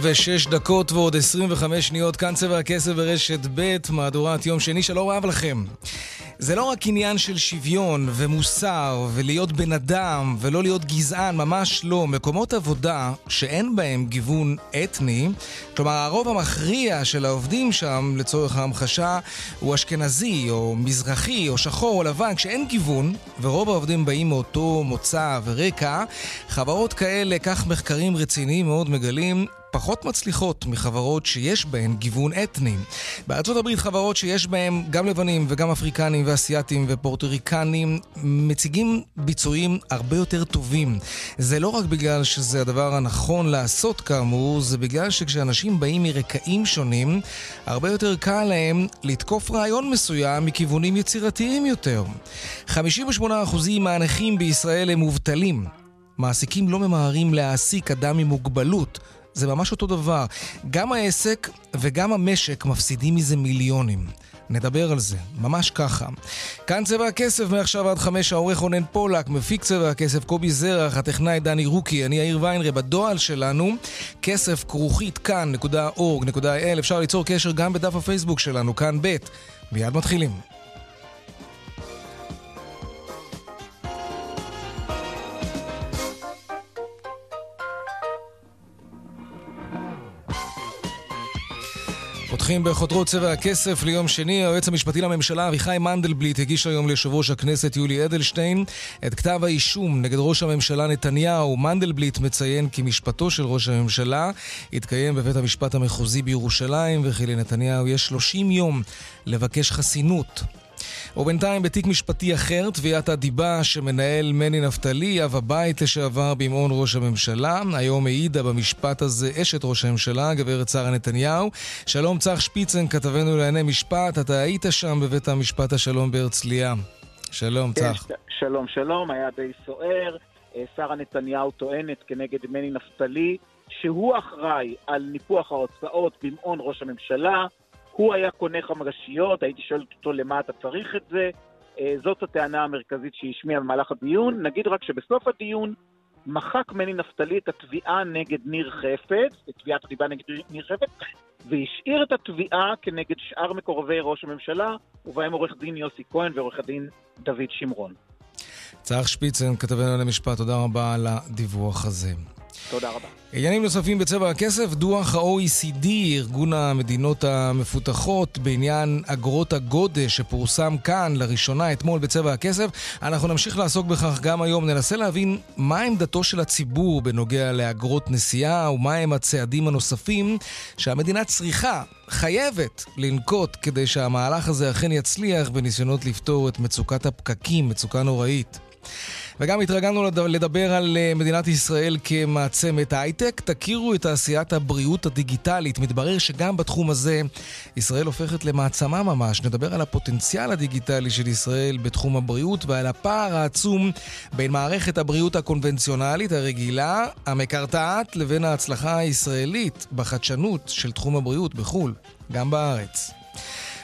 ושש דקות ועוד עשרים וחמש שניות, כאן צבע הכסף ברשת ב', מהדורת יום שני, שלום רב לכם. זה לא רק עניין של שוויון ומוסר ולהיות בן אדם ולא להיות גזען, ממש לא. מקומות עבודה שאין בהם גיוון אתני, כלומר הרוב המכריע של העובדים שם, לצורך ההמחשה, הוא אשכנזי או מזרחי או שחור או לבן, כשאין גיוון, ורוב העובדים באים מאותו מוצא ורקע, חברות כאלה, כך מחקרים רציניים מאוד מגלים, פחות מצליחות מחברות שיש בהן גיוון אתני. בארצות הברית חברות שיש בהן גם לבנים וגם אפריקנים ואסייתים ופורטוריקנים מציגים ביצועים הרבה יותר טובים. זה לא רק בגלל שזה הדבר הנכון לעשות כאמור, זה בגלל שכשאנשים באים מרקעים שונים, הרבה יותר קל להם לתקוף רעיון מסוים מכיוונים יצירתיים יותר. 58% מהנכים בישראל הם מובטלים. מעסיקים לא ממהרים להעסיק אדם עם מוגבלות. זה ממש אותו דבר. גם העסק וגם המשק מפסידים מזה מיליונים. נדבר על זה, ממש ככה. כאן צבע הכסף, מעכשיו עד חמש, העורך רונן פולק, מפיק צבע הכסף קובי זרח, הטכנאי דני רוקי, אני יאיר ויינרי, בדואל שלנו, כסף כרוכית כאן.org.il, אפשר ליצור קשר גם בדף הפייסבוק שלנו, כאן ב', מיד מתחילים. פותחים בחותרות צבע הכסף ליום שני. היועץ המשפטי לממשלה אביחי מנדלבליט הגיש היום ליושב ראש הכנסת יולי אדלשטיין את כתב האישום נגד ראש הממשלה נתניהו. מנדלבליט מציין כי משפטו של ראש הממשלה התקיים בבית המשפט המחוזי בירושלים וכי לנתניהו יש 30 יום לבקש חסינות. ובינתיים בתיק משפטי אחר, תביעת הדיבה שמנהל מני נפתלי, אב הבית לשעבר במעון ראש הממשלה. היום העידה במשפט הזה אשת ראש הממשלה, גברת שרה נתניהו. שלום צח שפיצן, כתבנו לענייני משפט, אתה היית שם בבית המשפט השלום בהרצליה. שלום כן, צח. שלום, שלום, היה די סוער. אה, שרה נתניהו טוענת כנגד מני נפתלי שהוא אחראי על ניפוח ההוצאות במעון ראש הממשלה. הוא היה קונה חמרשיות, הייתי שואל אותו למה אתה צריך את זה. אה, זאת הטענה המרכזית שהיא השמיעה במהלך הדיון. נגיד רק שבסוף הדיון מחק מני נפתלי את התביעה נגד ניר חפץ, את תביעת הדיבה נגד ניר חפץ, והשאיר את התביעה כנגד שאר מקורבי ראש הממשלה, ובהם עורך דין יוסי כהן ועורך הדין דוד שמרון. צח שפיצן, כתבנו למשפט, תודה רבה על הדיווח הזה. תודה רבה. עניינים נוספים בצבע הכסף, דוח ה-OECD, ארגון המדינות המפותחות, בעניין אגרות הגודש שפורסם כאן לראשונה אתמול בצבע הכסף. אנחנו נמשיך לעסוק בכך גם היום. ננסה להבין מה עמדתו של הציבור בנוגע לאגרות נסיעה ומהם הצעדים הנוספים שהמדינה צריכה, חייבת, לנקוט כדי שהמהלך הזה אכן יצליח בניסיונות לפתור את מצוקת הפקקים, מצוקה נוראית. וגם התרגלנו לדבר על אה, מדינת ישראל כמעצמת הייטק. תכירו את תעשיית הבריאות הדיגיטלית. מתברר שגם בתחום הזה ישראל הופכת למעצמה ממש. נדבר על הפוטנציאל הדיגיטלי של ישראל בתחום הבריאות ועל הפער העצום בין מערכת הבריאות הקונבנציונלית הרגילה, המקרטעת, לבין ההצלחה הישראלית בחדשנות של תחום הבריאות בחו"ל, גם בארץ.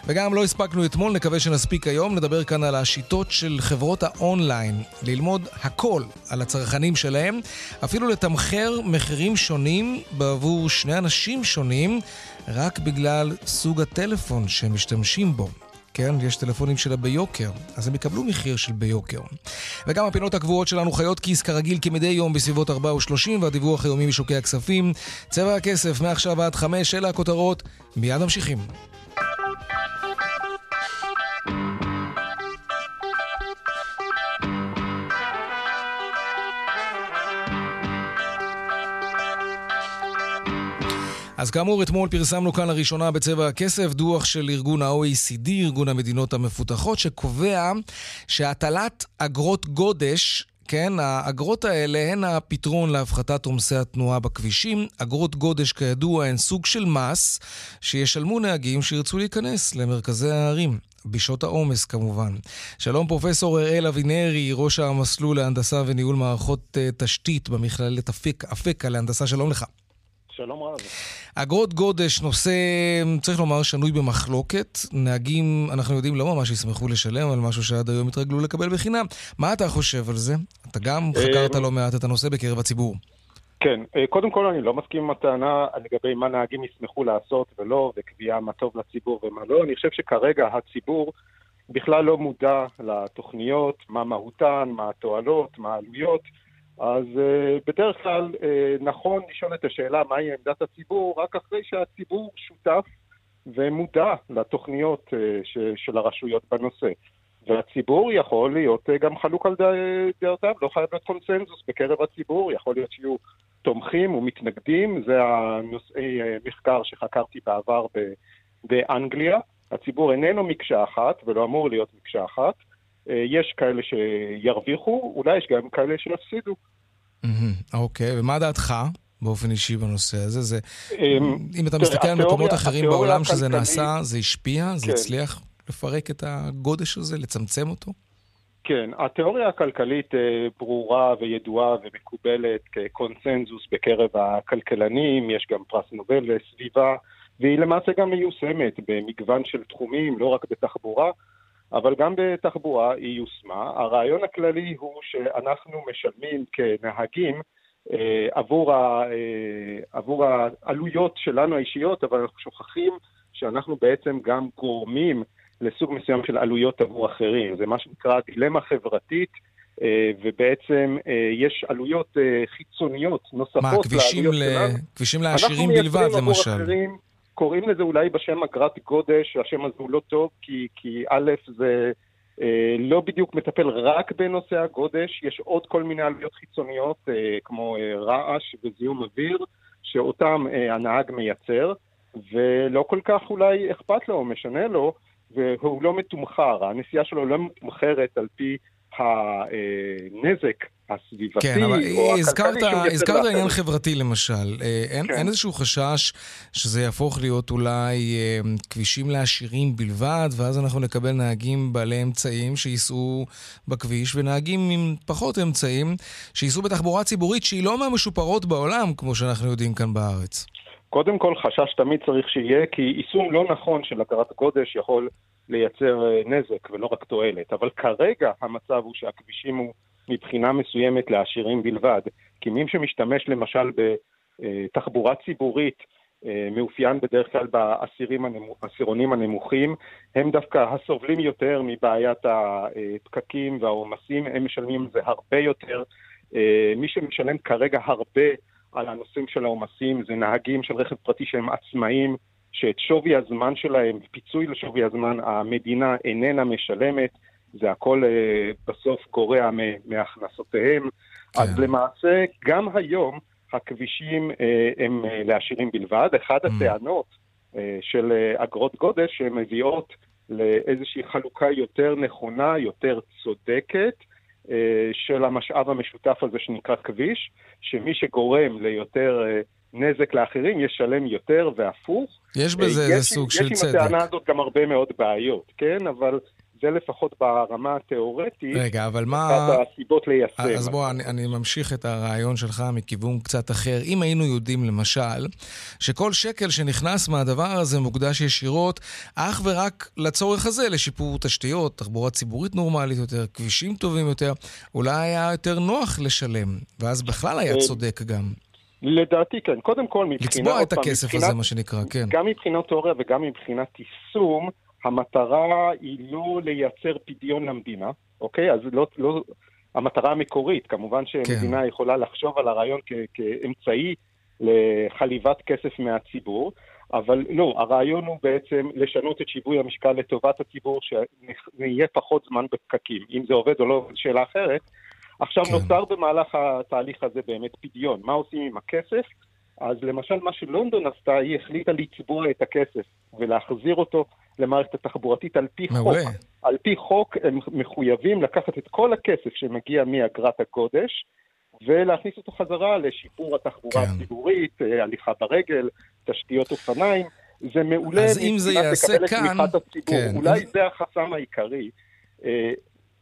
וגם לא הספקנו אתמול, נקווה שנספיק היום. נדבר כאן על השיטות של חברות האונליין, ללמוד הכל על הצרכנים שלהם, אפילו לתמחר מחירים שונים בעבור שני אנשים שונים, רק בגלל סוג הטלפון שהם משתמשים בו. כן, יש טלפונים שלה ביוקר, אז הם יקבלו מחיר של ביוקר. וגם הפינות הקבועות שלנו חיות כיס כרגיל כמדי יום בסביבות 4 ו-30, והדיווח היומי משוקי הכספים. צבע הכסף, מעכשיו עד 5, אלה הכותרות, מיד ממשיכים. אז כאמור, אתמול פרסמנו כאן לראשונה בצבע הכסף דוח של ארגון ה-OECD, ארגון המדינות המפותחות, שקובע שהטלת אגרות גודש כן, האגרות האלה הן הפתרון להפחתת עומסי התנועה בכבישים. אגרות גודש, כידוע, הן סוג של מס שישלמו נהגים שירצו להיכנס למרכזי הערים. בשעות העומס כמובן. שלום פרופסור אראל אבינרי, ראש המסלול להנדסה וניהול מערכות uh, תשתית במכללת אפק, אפקה להנדסה, שלום לך. שלום רב. אגרות גודש, נושא, צריך לומר, שנוי במחלוקת. נהגים, אנחנו יודעים, לא ממש ישמחו לשלם על משהו שעד היום התרגלו לקבל בחינם. מה אתה חושב על זה? אתה גם חקרת לא מעט את הנושא בקרב הציבור. כן, אה, קודם כל אני לא מסכים עם הטענה לגבי מה נהגים ישמחו לעשות ולא, וקביעה מה טוב לציבור ומה לא. אני חושב שכרגע הציבור בכלל לא מודע לתוכניות, מה מהותן, מה התועלות, מה העלויות. אז uh, בדרך כלל uh, נכון לשאול את השאלה מהי עמדת הציבור רק אחרי שהציבור שותף ומודע לתוכניות uh, ש, של הרשויות בנושא. והציבור יכול להיות uh, גם חלוק על דעותיו, לא חייב להיות קונסנזוס בקרב הציבור, יכול להיות שיהיו תומכים ומתנגדים, זה הנושאי uh, מחקר שחקרתי בעבר באנגליה. הציבור איננו מקשה אחת ולא אמור להיות מקשה אחת. אה, יש כאלה שירוויחו, אולי יש גם כאלה שיפסידו. אוקיי, ומה דעתך? באופן אישי בנושא הזה? זה, אמ, אם אתה מסתכל על מקומות אחרים בעולם שזה נעשה, זה השפיע? זה כן. הצליח לפרק את הגודש הזה, לצמצם אותו? כן, התיאוריה הכלכלית אה, ברורה וידועה ומקובלת כקונסנזוס בקרב הכלכלנים, יש גם פרס נובל לסביבה, והיא למעשה גם מיושמת במגוון של תחומים, לא רק בתחבורה, אבל גם בתחבורה היא יושמה. הרעיון הכללי הוא שאנחנו משלמים כנהגים אה, עבור, ה, אה, עבור העלויות שלנו האישיות, אבל אנחנו שוכחים שאנחנו בעצם גם גורמים לסוג מסוים של עלויות עבור אחרים. זה מה שנקרא דילמה חברתית. אה, ובעצם אה, יש עלויות אה, חיצוניות נוספות מה, כבישים, ל... כבישים לעשירים בלבד, למשל. אחרים, קוראים לזה אולי בשם אגרת גודש, השם הזה הוא לא טוב, כי, כי א', זה אה, לא בדיוק מטפל רק בנושא הגודש, יש עוד כל מיני עלויות חיצוניות, אה, כמו אה, רעש וזיהום אוויר, שאותם אה, הנהג מייצר, ולא כל כך אולי אכפת לו או משנה לו, והוא לא מתומחר, הנסיעה שלו לא מתומחרת על פי הנזק הסביבתי כן, אבל או הזכרת, הכלכלי הזכרת עניין חברתי למשל. אה, אין, כן. אין איזשהו חשש שזה יהפוך להיות אולי אה, כבישים לעשירים בלבד, ואז אנחנו נקבל נהגים בעלי אמצעים שייסעו בכביש, ונהגים עם פחות אמצעים שייסעו בתחבורה ציבורית שהיא לא מהמשופרות בעולם, כמו שאנחנו יודעים כאן בארץ. קודם כל, חשש תמיד צריך שיהיה, כי יישום לא נכון של הכרת גודש יכול לייצר אה, נזק ולא רק תועלת. אבל כרגע המצב הוא שהכבישים הוא מבחינה מסוימת לעשירים בלבד. כי מי שמשתמש למשל בתחבורה ציבורית, אה, מאופיין בדרך כלל בעשירונים הנמוכים, הם דווקא הסובלים יותר מבעיית הפקקים והעומסים, הם משלמים על זה הרבה יותר. אה, מי שמשלם כרגע הרבה על הנושאים של העומסים זה נהגים של רכב פרטי שהם עצמאים, שאת שווי הזמן שלהם, פיצוי לשווי הזמן, המדינה איננה משלמת, זה הכל אה, בסוף גורע מהכנסותיהם. כן. אז למעשה, גם היום הכבישים אה, הם אה, לעשירים בלבד. אחת mm. הטענות אה, של אה, אגרות גודש שהן מביאות לאיזושהי חלוקה יותר נכונה, יותר צודקת. אה, של המשאב המשותף הזה שנקרא כביש, שמי שגורם ליותר אה, נזק לאחרים ישלם יותר והפוך. יש בזה איזה סוג של צדק. יש עם הטענה הזאת גם הרבה מאוד בעיות, כן? אבל זה לפחות ברמה התיאורטית. רגע, אבל מה... אחת הסיבות ליישם. אז בוא, אני, אני ממשיך את הרעיון שלך מכיוון קצת אחר. אם היינו יודעים, למשל, שכל שקל שנכנס מהדבר הזה מוקדש ישירות אך ורק לצורך הזה, לשיפור תשתיות, תחבורה ציבורית נורמלית יותר, כבישים טובים יותר, אולי היה יותר נוח לשלם, ואז בכלל היה אה, צודק גם. לדעתי כן. קודם כל, מבחינת... לצבוע את הכסף מבחינת, הזה, מה שנקרא, כן. גם מבחינת תיאוריה וגם מבחינת יישום, המטרה היא לא לייצר פדיון למדינה, אוקיי? אז לא, לא, המטרה המקורית, כמובן שמדינה כן. יכולה לחשוב על הרעיון כ, כאמצעי לחליבת כסף מהציבור, אבל לא, הרעיון הוא בעצם לשנות את שיווי המשקל לטובת הציבור, שיהיה פחות זמן בפקקים. אם זה עובד או לא, זו שאלה אחרת. עכשיו כן. נוצר במהלך התהליך הזה באמת פדיון. מה עושים עם הכסף? אז למשל מה שלונדון עשתה, היא החליטה לצבוע את הכסף ולהחזיר אותו למערכת התחבורתית על פי מעולה. חוק. על פי חוק הם מחויבים לקחת את כל הכסף שמגיע מאגרת הגודש ולהכניס אותו חזרה לשיפור התחבורה כן. הציבורית, אה, הליכה ברגל, תשתיות אופניים. זה מעולה אז אם זה ייעשה כאן... כן. אולי זה החסם העיקרי.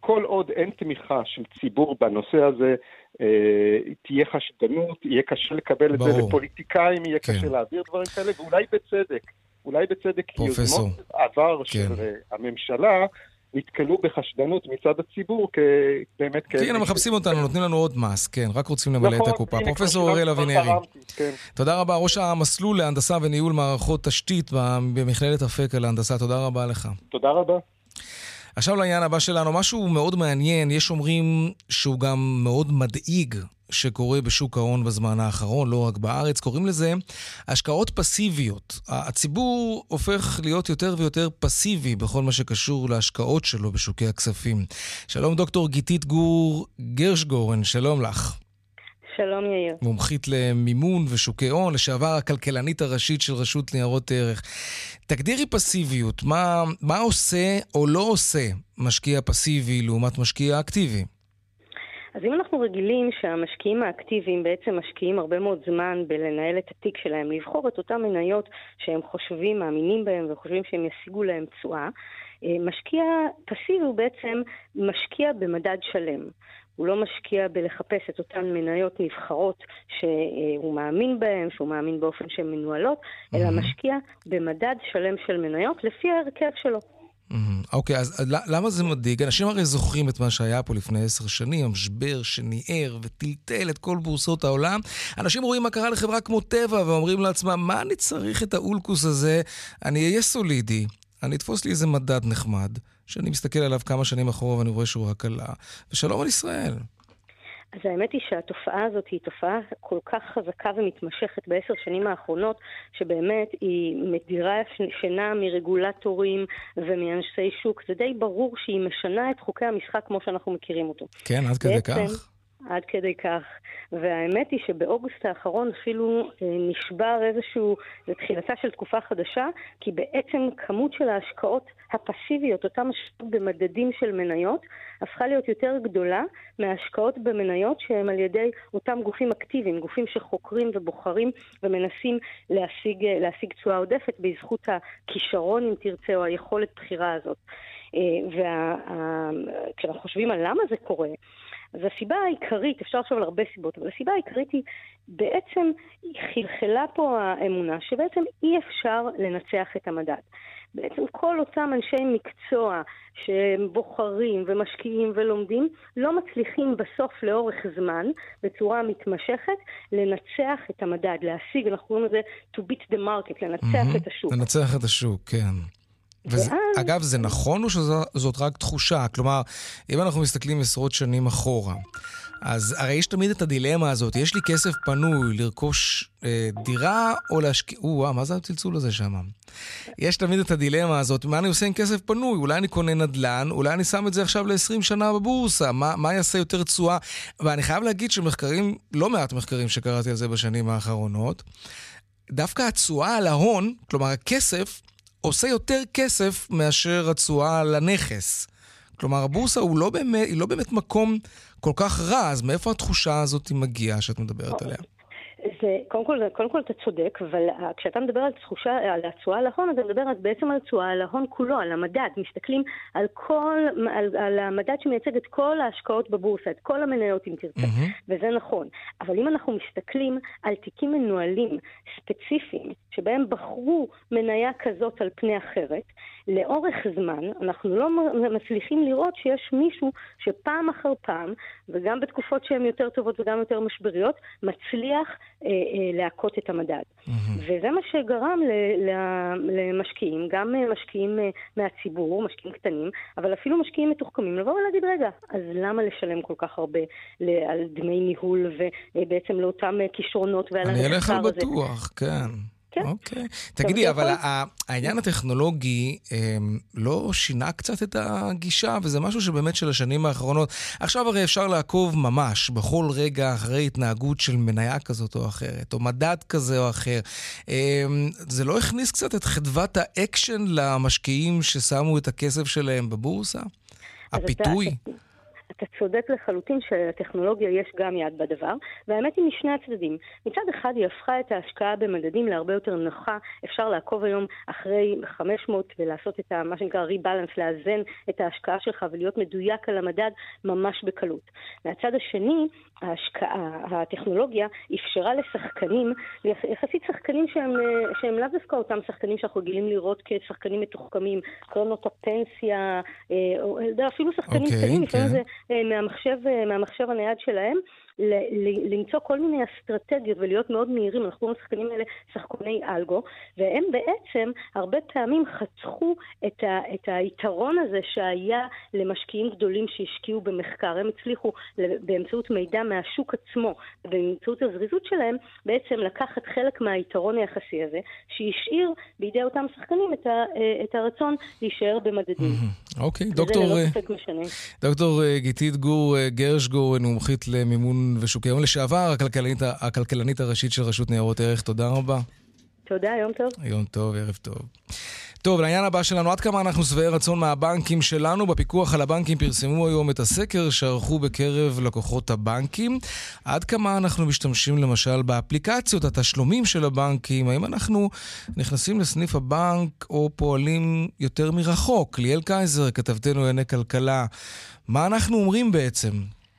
כל עוד אין תמיכה של ציבור בנושא הזה, אה, תהיה חשדנות, יהיה קשה לקבל ברור. את זה לפוליטיקאים, יהיה כן. קשה להעביר דברים כאלה, ואולי בצדק. אולי בצדק, כי יוזמות עבר כן. של אה, הממשלה נתקלו בחשדנות מצד הציבור כבאמת כאלה. כן, מחפשים אותנו, נותנים לנו עוד מס, כן, רק רוצים למלא נכון, את הקופה. פרופסור אוריאל אבינרי. כן. תודה רבה, ראש המסלול להנדסה וניהול מערכות תשתית במכללת אפקה להנדסה, תודה רבה לך. תודה רבה. עכשיו לעניין הבא שלנו, משהו מאוד מעניין, יש אומרים שהוא גם מאוד מדאיג שקורה בשוק ההון בזמן האחרון, לא רק בארץ, קוראים לזה השקעות פסיביות. הציבור הופך להיות יותר ויותר פסיבי בכל מה שקשור להשקעות שלו בשוקי הכספים. שלום דוקטור גיתית גור גרשגורן, שלום לך. שלום יאיר. מומחית למימון ושוקי הון, לשעבר הכלכלנית הראשית של רשות ניירות ערך. תגדירי פסיביות, מה, מה עושה או לא עושה משקיע פסיבי לעומת משקיע אקטיבי? אז אם אנחנו רגילים שהמשקיעים האקטיביים בעצם משקיעים הרבה מאוד זמן בלנהל את התיק שלהם, לבחור את אותן מניות שהם חושבים, מאמינים בהן וחושבים שהם ישיגו להם תשואה, אה, משקיע פסיבי הוא בעצם משקיע במדד שלם. הוא לא משקיע בלחפש את אותן מניות נבחרות שהוא מאמין בהן, שהוא מאמין באופן שהן מנוהלות, אלא משקיע במדד שלם של מניות לפי ההרכב שלו. אוקיי, אז למה זה מדאיג? אנשים הרי זוכרים את מה שהיה פה לפני עשר שנים, המשבר שניער וטלטל את כל בורסות העולם. אנשים רואים מה קרה לחברה כמו טבע ואומרים לעצמם, מה אני צריך את האולקוס הזה? אני אהיה סולידי, אני אתפוס לי איזה מדד נחמד, שאני מסתכל עליו כמה שנים אחורה ואני רואה שהוא רק עלה, ושלום על ישראל. אז האמת היא שהתופעה הזאת היא תופעה כל כך חזקה ומתמשכת בעשר שנים האחרונות, שבאמת היא מדירה שינה מרגולטורים ומאנשי שוק. זה די ברור שהיא משנה את חוקי המשחק כמו שאנחנו מכירים אותו. כן, עד כדי כך. עד כדי כך. והאמת היא שבאוגוסט האחרון אפילו אה, נשבר איזשהו, זה תחילתה של תקופה חדשה, כי בעצם כמות של ההשקעות הפסיביות, אותן השקעות במדדים של מניות, הפכה להיות יותר גדולה מההשקעות במניות שהן על ידי אותם גופים אקטיביים, גופים שחוקרים ובוחרים ומנסים להשיג, אה, להשיג תשואה עודפת בזכות הכישרון, אם תרצה, או היכולת בחירה הזאת. אה, וכשאנחנו חושבים על למה זה קורה, אז הסיבה העיקרית, אפשר לחשוב על הרבה סיבות, אבל הסיבה העיקרית היא, בעצם חלחלה פה האמונה שבעצם אי אפשר לנצח את המדד. בעצם כל אותם אנשי מקצוע שבוחרים ומשקיעים ולומדים, לא מצליחים בסוף לאורך זמן, בצורה מתמשכת, לנצח את המדד, להשיג, אנחנו קוראים לזה to beat the market, לנצח mm-hmm. את השוק. לנצח את השוק, כן. וזה, ואז... אגב, זה נכון או שזאת רק תחושה? כלומר, אם אנחנו מסתכלים עשרות שנים אחורה, אז הרי יש תמיד את הדילמה הזאת, יש לי כסף פנוי לרכוש אה, דירה או להשקיע... או מה זה הצלצול הזה שם? יש תמיד את הדילמה הזאת, מה אני עושה עם כסף פנוי? אולי אני קונה נדל"ן, אולי אני שם את זה עכשיו ל-20 שנה בבורסה, מה, מה יעשה יותר תשואה? ואני חייב להגיד שמחקרים, לא מעט מחקרים שקראתי על זה בשנים האחרונות, דווקא התשואה על ההון, כלומר הכסף, עושה יותר כסף מאשר התשואה לנכס. כלומר, הבורסה הוא לא באמת, היא לא באמת מקום כל כך רע, אז מאיפה התחושה הזאת מגיעה שאת מדברת עליה? זה, קודם כל, קודם כל אתה צודק, אבל כשאתה מדבר על תחושה, על התשואה על ההון, אתה מדבר בעצם על תשואה על ההון כולו, על המדד. מסתכלים על כל, על, על המדד שמייצג את כל ההשקעות בבורסה, את כל המניות אם תרצה, mm-hmm. וזה נכון. אבל אם אנחנו מסתכלים על תיקים מנוהלים ספציפיים, שבהם בחרו מניה כזאת על פני אחרת, לאורך זמן אנחנו לא מצליחים לראות שיש מישהו שפעם אחר פעם, וגם בתקופות שהן יותר טובות וגם יותר משבריות, מצליח להכות את המדד. Mm-hmm. וזה מה שגרם ל, ל, למשקיעים, גם אה, משקיעים אה, מהציבור, משקיעים קטנים, אבל אפילו משקיעים מתוחכמים, לבוא ולהגיד, רגע, אז למה לשלם כל כך הרבה על דמי ניהול ובעצם לאותם כישרונות ועל המחקר הזה? אני אלך על בטוח, כן. כן. אוקיי. תגידי, אבל העניין הטכנולוגי אמ, לא שינה קצת את הגישה, וזה משהו שבאמת של השנים האחרונות. עכשיו הרי אפשר לעקוב ממש בכל רגע אחרי התנהגות של מניה כזאת או אחרת, או מדד כזה או אחר. אמ, זה לא הקהה קצת את חדוות האקשן למשקיעים ששמו את הכסף שלהם בבורסה? הפיתוי? אתה, אתה צודק לחלוטין שלטכנולוגיה יש גם יד בדבר, והאמת היא משני הצדדים. מצד אחד היא הפכה את ההשקעה במדדים להרבה יותר נוחה, אפשר לעקוב היום אחרי 500 ולעשות את ה, מה שנקרא rebalance, לאזן את ההשקעה שלך ולהיות מדויק על המדד ממש בקלות. מהצד השני, ההשקעה, הטכנולוגיה אפשרה לשחקנים, יחסית שחקנים שהם, שהם לאו דווקא אותם שחקנים שאנחנו רגילים לראות כשחקנים מתוחכמים, קרנות הפנסיה, אה, אפילו שחקנים okay, קטנים, לפעמים okay. זה אה, מהמחשב, אה, מהמחשב הנייד שלהם, למצוא כל מיני אסטרטגיות ולהיות מאוד מהירים, אנחנו קוראים לשחקנים האלה שחקני אלגו, והם בעצם הרבה פעמים חצכו את, ה, את היתרון הזה שהיה למשקיעים גדולים שהשקיעו במחקר. הם הצליחו באמצעות מידע מהשוק עצמו, באמצעות הזריזות שלהם, בעצם לקחת חלק מהיתרון היחסי הזה, שהשאיר בידי אותם שחקנים את, ה, את הרצון להישאר במדדים. אוקיי, דוקטור... לא דוקטור אה, גיתית גור אה, גרשגור, מומחית למימון ושוקי ההון לשעבר, הכלכלנית, הכלכלנית הראשית של רשות ניירות ערך. תודה רבה. תודה, יום טוב. יום טוב, ערב טוב. טוב, לעניין הבא שלנו, עד כמה אנחנו שבעי רצון מהבנקים שלנו? בפיקוח על הבנקים פרסמו היום את הסקר שערכו בקרב לקוחות הבנקים. עד כמה אנחנו משתמשים למשל באפליקציות, התשלומים של הבנקים? האם אנחנו נכנסים לסניף הבנק או פועלים יותר מרחוק? ליאל קייזר, כתבתנו לענייני כלכלה, מה אנחנו אומרים בעצם?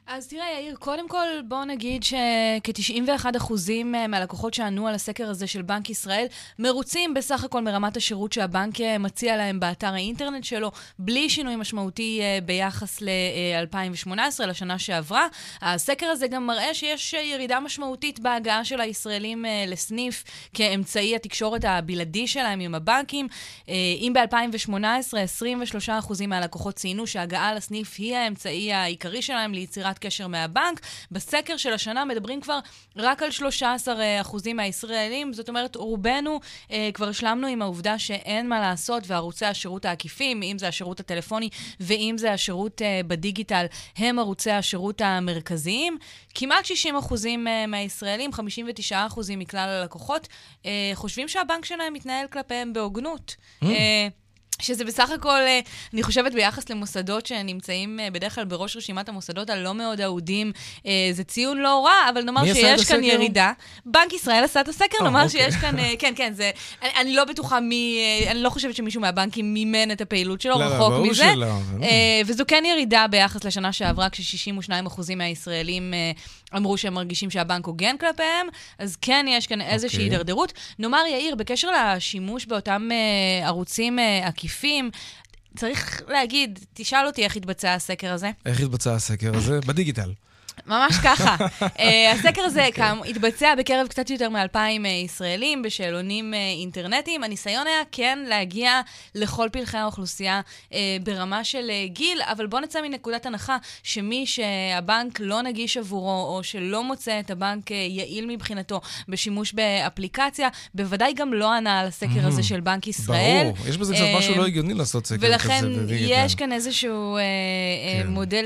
אז תראה, יאיר, קודם כל בואו נגיד שכ-91% מהלקוחות שענו על הסקר הזה של בנק ישראל מרוצים בסך הכל מרמת השירות שהבנק אה, מציע להם באתר האינטרנט שלו, בלי שינוי משמעותי אה, ביחס ל-2018, לשנה שעברה. הסקר הזה גם מראה שיש ירידה משמעותית בהגעה של הישראלים אה, לסניף כאמצעי התקשורת הבלעדי שלהם עם הבנקים. אם ב-2018 23% מהלקוחות ציינו שהגעה לסניף היא האמצעי העיקרי שלהם ליצירת יצירת קשר מהבנק. בסקר של השנה מדברים כבר רק על 13% מהישראלים, זאת אומרת, רובנו אה, כבר השלמנו עם העובדה שאין מה לעשות, וערוצי השירות העקיפים, אם זה השירות הטלפוני ואם זה השירות אה, בדיגיטל, הם ערוצי השירות המרכזיים. כמעט 60% אה, מהישראלים, 59% מכלל הלקוחות, אה, חושבים שהבנק שלהם מתנהל כלפיהם בהוגנות. Mm. אה, שזה בסך הכל, אה, אני חושבת, ביחס למוסדות שנמצאים אה, בדרך כלל בראש רשימת המוסדות הלא מאוד אהודים, אה, זה ציון לא רע, אבל נאמר שיש כאן ירידה. בנק ישראל עשה את הסקר, נאמר אוקיי. שיש כאן, כן, כן, זה, אני, אני לא בטוחה מי, אני לא חושבת שמישהו מהבנקים מימן את הפעילות שלו, לא, רחוק לא, מזה. שלא, לא. וזו כן ירידה ביחס לשנה שעברה, כש-62% מהישראלים אמרו שהם מרגישים שהבנק הוגן כלפיהם, אז כן יש כאן איזושהי okay. אוקיי. הידרדרות. נאמר, יאיר, בקשר לשימוש באותם uh, ערוצים uh, עקיפים, צריך להגיד, תשאל אותי איך התבצע הסקר הזה. איך התבצע הסקר הזה? בדיגיטל. ממש ככה. uh, הסקר הזה okay. אוקיי. כאמ, התבצע בקרב קצת יותר מ-2,000 uh, ישראלים בשאלונים uh, אינטרנטיים. הניסיון היה כן להגיע לכל פלחי האוכלוסייה uh, ברמה של uh, גיל, אבל בואו נצא מנקודת הנחה שמי שהבנק לא נגיש עבורו, או שלא מוצא את הבנק uh, יעיל מבחינתו בשימוש באפליקציה, בוודאי גם לא ענה על הסקר mm-hmm. הזה של בנק ישראל. ברור, יש בזה קצת uh, משהו לא הגיוני לעשות סקר כזה ולכן יש כאן איזשהו כן. מודל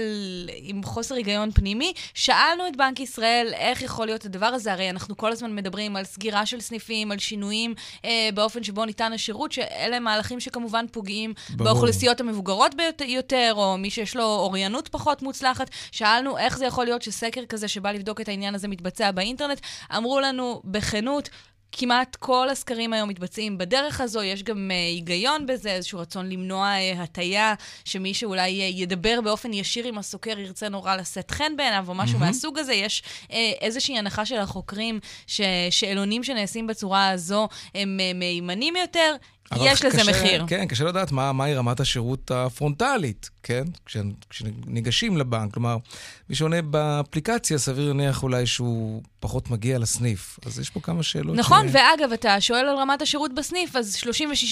עם חוסר היגיון פנימי. שאלנו את בנק ישראל איך יכול להיות הדבר הזה, הרי אנחנו כל הזמן מדברים על סגירה של סניפים, על שינויים אה, באופן שבו ניתן השירות, שאלה מהלכים שכמובן פוגעים ברור. באוכלוסיות המבוגרות ביותר, או מי שיש לו אוריינות פחות מוצלחת. שאלנו איך זה יכול להיות שסקר כזה שבא לבדוק את העניין הזה מתבצע באינטרנט. אמרו לנו בכנות, כמעט כל הסקרים היום מתבצעים בדרך הזו, יש גם uh, היגיון בזה, איזשהו רצון למנוע uh, הטיה, שמי שאולי uh, ידבר באופן ישיר עם הסוקר ירצה נורא לשאת חן בעיניו, או משהו mm-hmm. מהסוג הזה. יש uh, איזושהי הנחה של החוקרים ששאלונים שנעשים בצורה הזו הם uh, מהימנים יותר. יש לזה קשה, מחיר. כן, קשה לדעת מה, מהי רמת השירות הפרונטלית, כן? כש, כשניגשים לבנק, כלומר, מי שעונה באפליקציה, סביר להניח אולי שהוא פחות מגיע לסניף. אז יש פה כמה שאלות. נכון, ש... ואגב, אתה שואל על רמת השירות בסניף, אז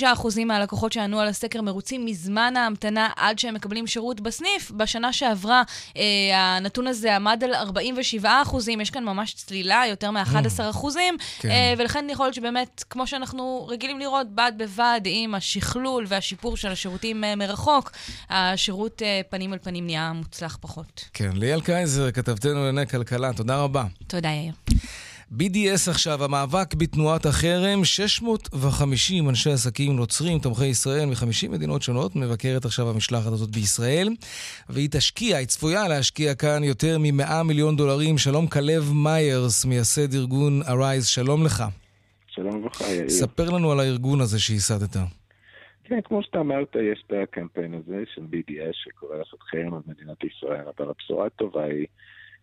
36% מהלקוחות שענו על הסקר מרוצים מזמן ההמתנה עד שהם מקבלים שירות בסניף. בשנה שעברה אה, הנתון הזה עמד על 47%, יש כאן ממש צלילה, יותר מ-11%, כן. אה, ולכן יכול להיות שבאמת, כמו שאנחנו רגילים לראות, בד בבד עם השכלול והשיפור של השירותים אה, מרחוק, השירות אה, פנים אל פנים נהיה מוצלח פחות. כן, ליאל קייזר, כתבתנו לענייני כלכלה, תודה רבה. תודה, יאיר. BDS עכשיו, המאבק בתנועת החרם, 650 אנשי עסקים נוצרים, תומכי ישראל מ-50 מדינות שונות, מבקרת עכשיו המשלחת הזאת בישראל, והיא תשקיע, היא צפויה להשקיע כאן יותר מ-100 מיליון דולרים. שלום כלב מיירס, מייסד ארגון Arise, שלום לך. שלום לך, יאיר. ספר לנו על הארגון הזה שייסדת. כן, כמו שאתה אמרת, יש את הקמפיין הזה של BDS שקורא לעשות חרם על מדינת ישראל, אבל הבשורה הטובה היא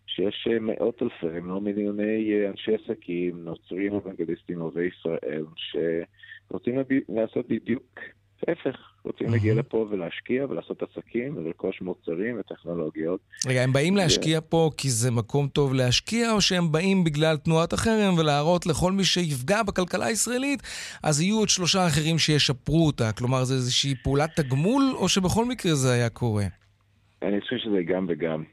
שיש אה, מאות אלפי, אם לא מיליוני אה, אנשי עסקים, נוצרים, אוונגליסטים, אוהבי ישראל, שרוצים לעשות בדיוק ההפך. רוצים להגיע לפה ולהשקיע ולעשות עסקים ולרכוש מוצרים וטכנולוגיות. רגע, הם באים להשקיע פה כי זה מקום טוב להשקיע, או שהם באים בגלל תנועת החרם ולהראות לכל מי שיפגע בכלכלה הישראלית, אז יהיו עוד שלושה אחרים שישפרו אותה? כלומר, זה איזושהי פעולת תגמול, או שבכל מקרה זה היה קורה? אני חושב שזה גם וגם.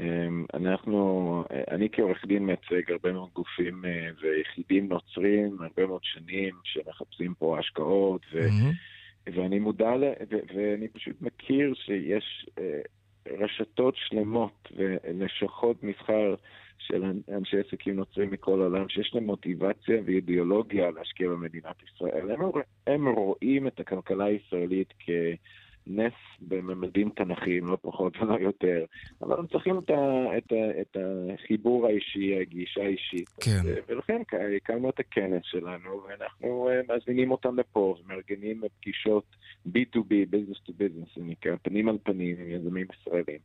אמ, אנחנו, אני כעורך דין מייצג הרבה מאוד גופים אה, ויחידים נוצרים הרבה מאוד שנים שמחפשים פה השקעות ו... Mm-hmm. ואני מודע, ל... ו... ואני פשוט מכיר שיש אה, רשתות שלמות ולשכות מסחר של אנשי עסקים נוצרים מכל העולם, שיש להם מוטיבציה ואידיאולוגיה להשקיע במדינת ישראל. הם, הם רואים את הכלכלה הישראלית כ... נס בממדים תנכיים, לא פחות ולא יותר, אבל הם צריכים את, ה, את, ה, את החיבור האישי, הגישה האישית. כן. ולכן הקמנו את הכנס שלנו, ואנחנו אה, מזמינים אותם לפה ומארגנים פגישות B2B, business to business, זה נקרא, פנים על פנים עם יזמים ישראלים.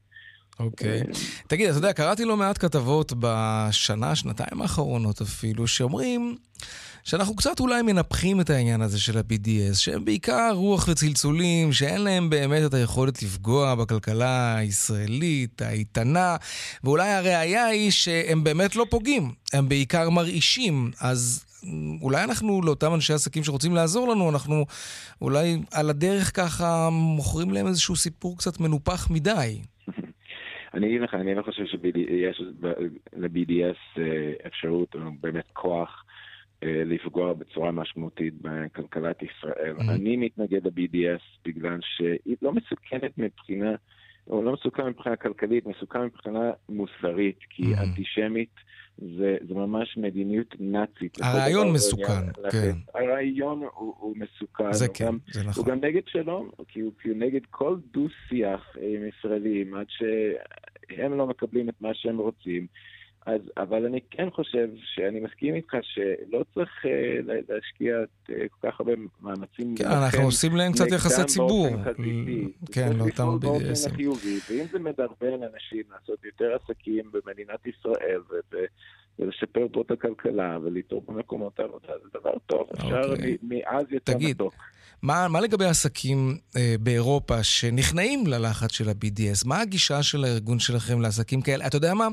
אוקיי. Okay. תגיד, אתה יודע, קראתי לא מעט כתבות בשנה, שנתיים האחרונות אפילו, שאומרים שאנחנו קצת אולי מנפחים את העניין הזה של ה-BDS, שהם בעיקר רוח וצלצולים, שאין להם באמת את היכולת לפגוע בכלכלה הישראלית, האיתנה, ואולי הראיה היא שהם באמת לא פוגעים, הם בעיקר מרעישים. אז אולי אנחנו, לאותם אנשי עסקים שרוצים לעזור לנו, אנחנו אולי על הדרך ככה מוכרים להם איזשהו סיפור קצת מנופח מדי. אני אגיד לך, אני לא חושב שיש ל-BDS אה, אפשרות, או באמת כוח, אה, לפגוע בצורה משמעותית בכלכלת ישראל. Mm-hmm. אני מתנגד ל-BDS בגלל שהיא לא מסוכנת מבחינה, או לא מסוכנת מבחינה כלכלית, מסוכנת מבחינה מוסרית, כי mm-hmm. אנטישמית זה, זה ממש מדיניות נאצית. הרעיון מסוכן, כן. הרעיון הוא, הוא מסוכן. זה כן, גם, זה נכון. הוא גם נגד שלום, כי הוא, כי הוא נגד כל דו-שיח עם ישראלים, עד שהם לא מקבלים את מה שהם רוצים. אז, אבל אני כן חושב שאני מסכים איתך שלא צריך uh, להשקיע uh, כל כך הרבה מאמצים. כן, אנחנו עושים להם קצת יחסי ציבור. כן, לאותם BDSים. ואם זה מדרבן אנשים לעשות יותר עסקים במדינת ישראל ולשפר פה את הכלכלה ולתרום במקומות העבודה, זה דבר טוב. אפשר אוקיי. מאז יותר מתוק. מה, מה לגבי עסקים אה, באירופה שנכנעים ללחץ של ה-BDS? מה הגישה של הארגון שלכם לעסקים כאלה? אתה יודע מה?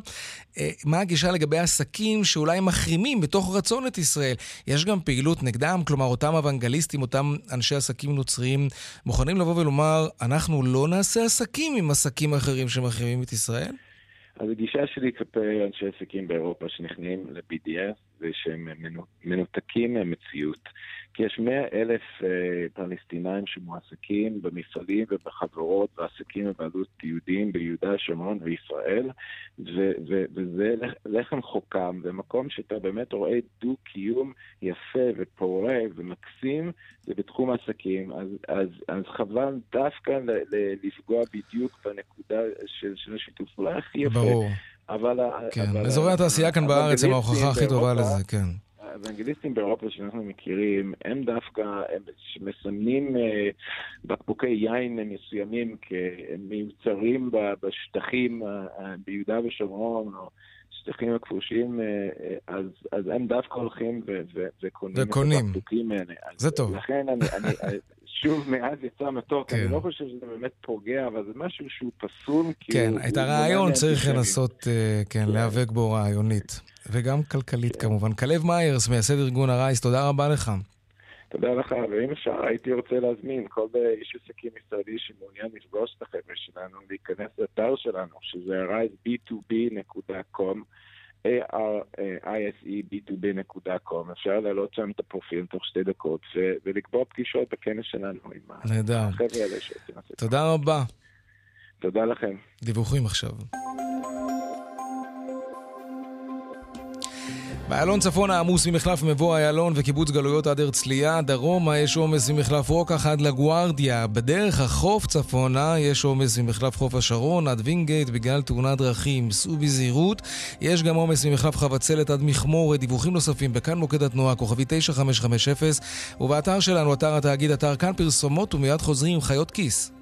אה, מה הגישה לגבי עסקים שאולי מחרימים בתוך רצון את ישראל? יש גם פעילות נגדם? כלומר, אותם אוונגליסטים, אותם אנשי עסקים נוצריים, מוכנים לבוא ולומר, אנחנו לא נעשה עסקים עם עסקים אחרים שמחרימים את ישראל? אז הגישה שלי כלפי אנשי עסקים באירופה שנכנעים ל-BDS זה שהם מנותקים מהמציאות. כי יש מאה אלף אה, פלסטינאים שמועסקים במפעלים ובחברות ועסקים בבעלות יהודים ביהודה, שומרון וישראל, ו- ו- וזה לחם חוקם, ומקום שאתה באמת רואה דו-קיום יפה ופורה ומקסים, זה בתחום העסקים. אז, אז, אז חבל דווקא ל- ל- לפגוע בדיוק בנקודה של, של השיתוף פעולה הכי יפה. ברור. אבל... כן, אבל אזורי התעשייה כאן בארץ הם ההוכחה הכי טובה לזה, כן. האוונגליסטים באירופה שאנחנו מכירים, הם דווקא, הם מסמנים אה, בקבוקי יין מסוימים כמיוצרים בשטחים אה, ביהודה ושומרון, או בשטחים הכבושים, אז, אז הם דווקא הולכים ו, ו, וקונים, וקונים את הבקבוקים האלה. זה טוב. לכן אני, אני, שוב, מאז יצא מתוק, כן. אני לא חושב שזה באמת פוגע, אבל זה משהו שהוא פסול. כן, את הרעיון צריך לנסות, כן, כן, להיאבק בו רעיונית. וגם כלכלית כן. כמובן. כלב מיירס, מייסד ארגון הרייס, תודה רבה לך. תודה לך, ואם אפשר, הייתי רוצה להזמין כל איש עסקים ישראלי שמעוניין לפגוש את החבר'ה שלנו, להיכנס לאתר שלנו, שזה rise.b2b.com, a-r-i-s-e-b2b.com. אפשר להעלות שם את הפרופיל תוך שתי דקות ולקבוע פגישות בכנס שלנו עם החבר'ה האלה שעושים את זה. תודה רבה. תודה לכם. דיווחים עכשיו. באיילון צפון העמוס ממחלף מבוא איילון וקיבוץ גלויות עד הרצליה, דרומה יש עומס ממחלף רוקח עד לגוארדיה. בדרך החוף צפונה יש עומס ממחלף חוף השרון עד וינגייט בגלל תאונת דרכים. סעו בזהירות. יש גם עומס ממחלף חבצלת עד מכמורת. דיווחים נוספים בכאן מוקד התנועה, כוכבי 9550, ובאתר שלנו, אתר התאגיד, אתר כאן פרסומות, ומיד חוזרים עם חיות כיס.